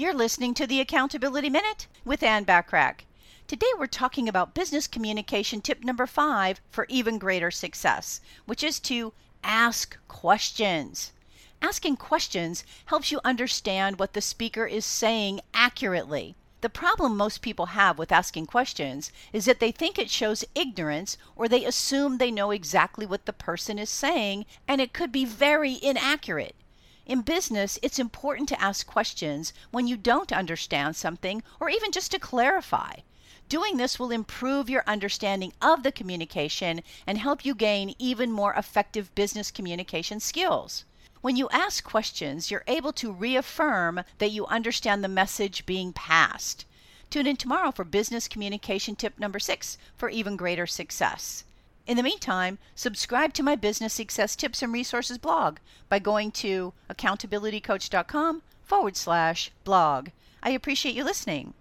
You're listening to the Accountability Minute with Ann Bachrach. Today we're talking about business communication tip number five for even greater success, which is to ask questions. Asking questions helps you understand what the speaker is saying accurately. The problem most people have with asking questions is that they think it shows ignorance or they assume they know exactly what the person is saying, and it could be very inaccurate. In business, it's important to ask questions when you don't understand something or even just to clarify. Doing this will improve your understanding of the communication and help you gain even more effective business communication skills. When you ask questions, you're able to reaffirm that you understand the message being passed. Tune in tomorrow for business communication tip number six for even greater success. In the meantime, subscribe to my business success tips and resources blog by going to accountabilitycoach.com forward slash blog. I appreciate you listening.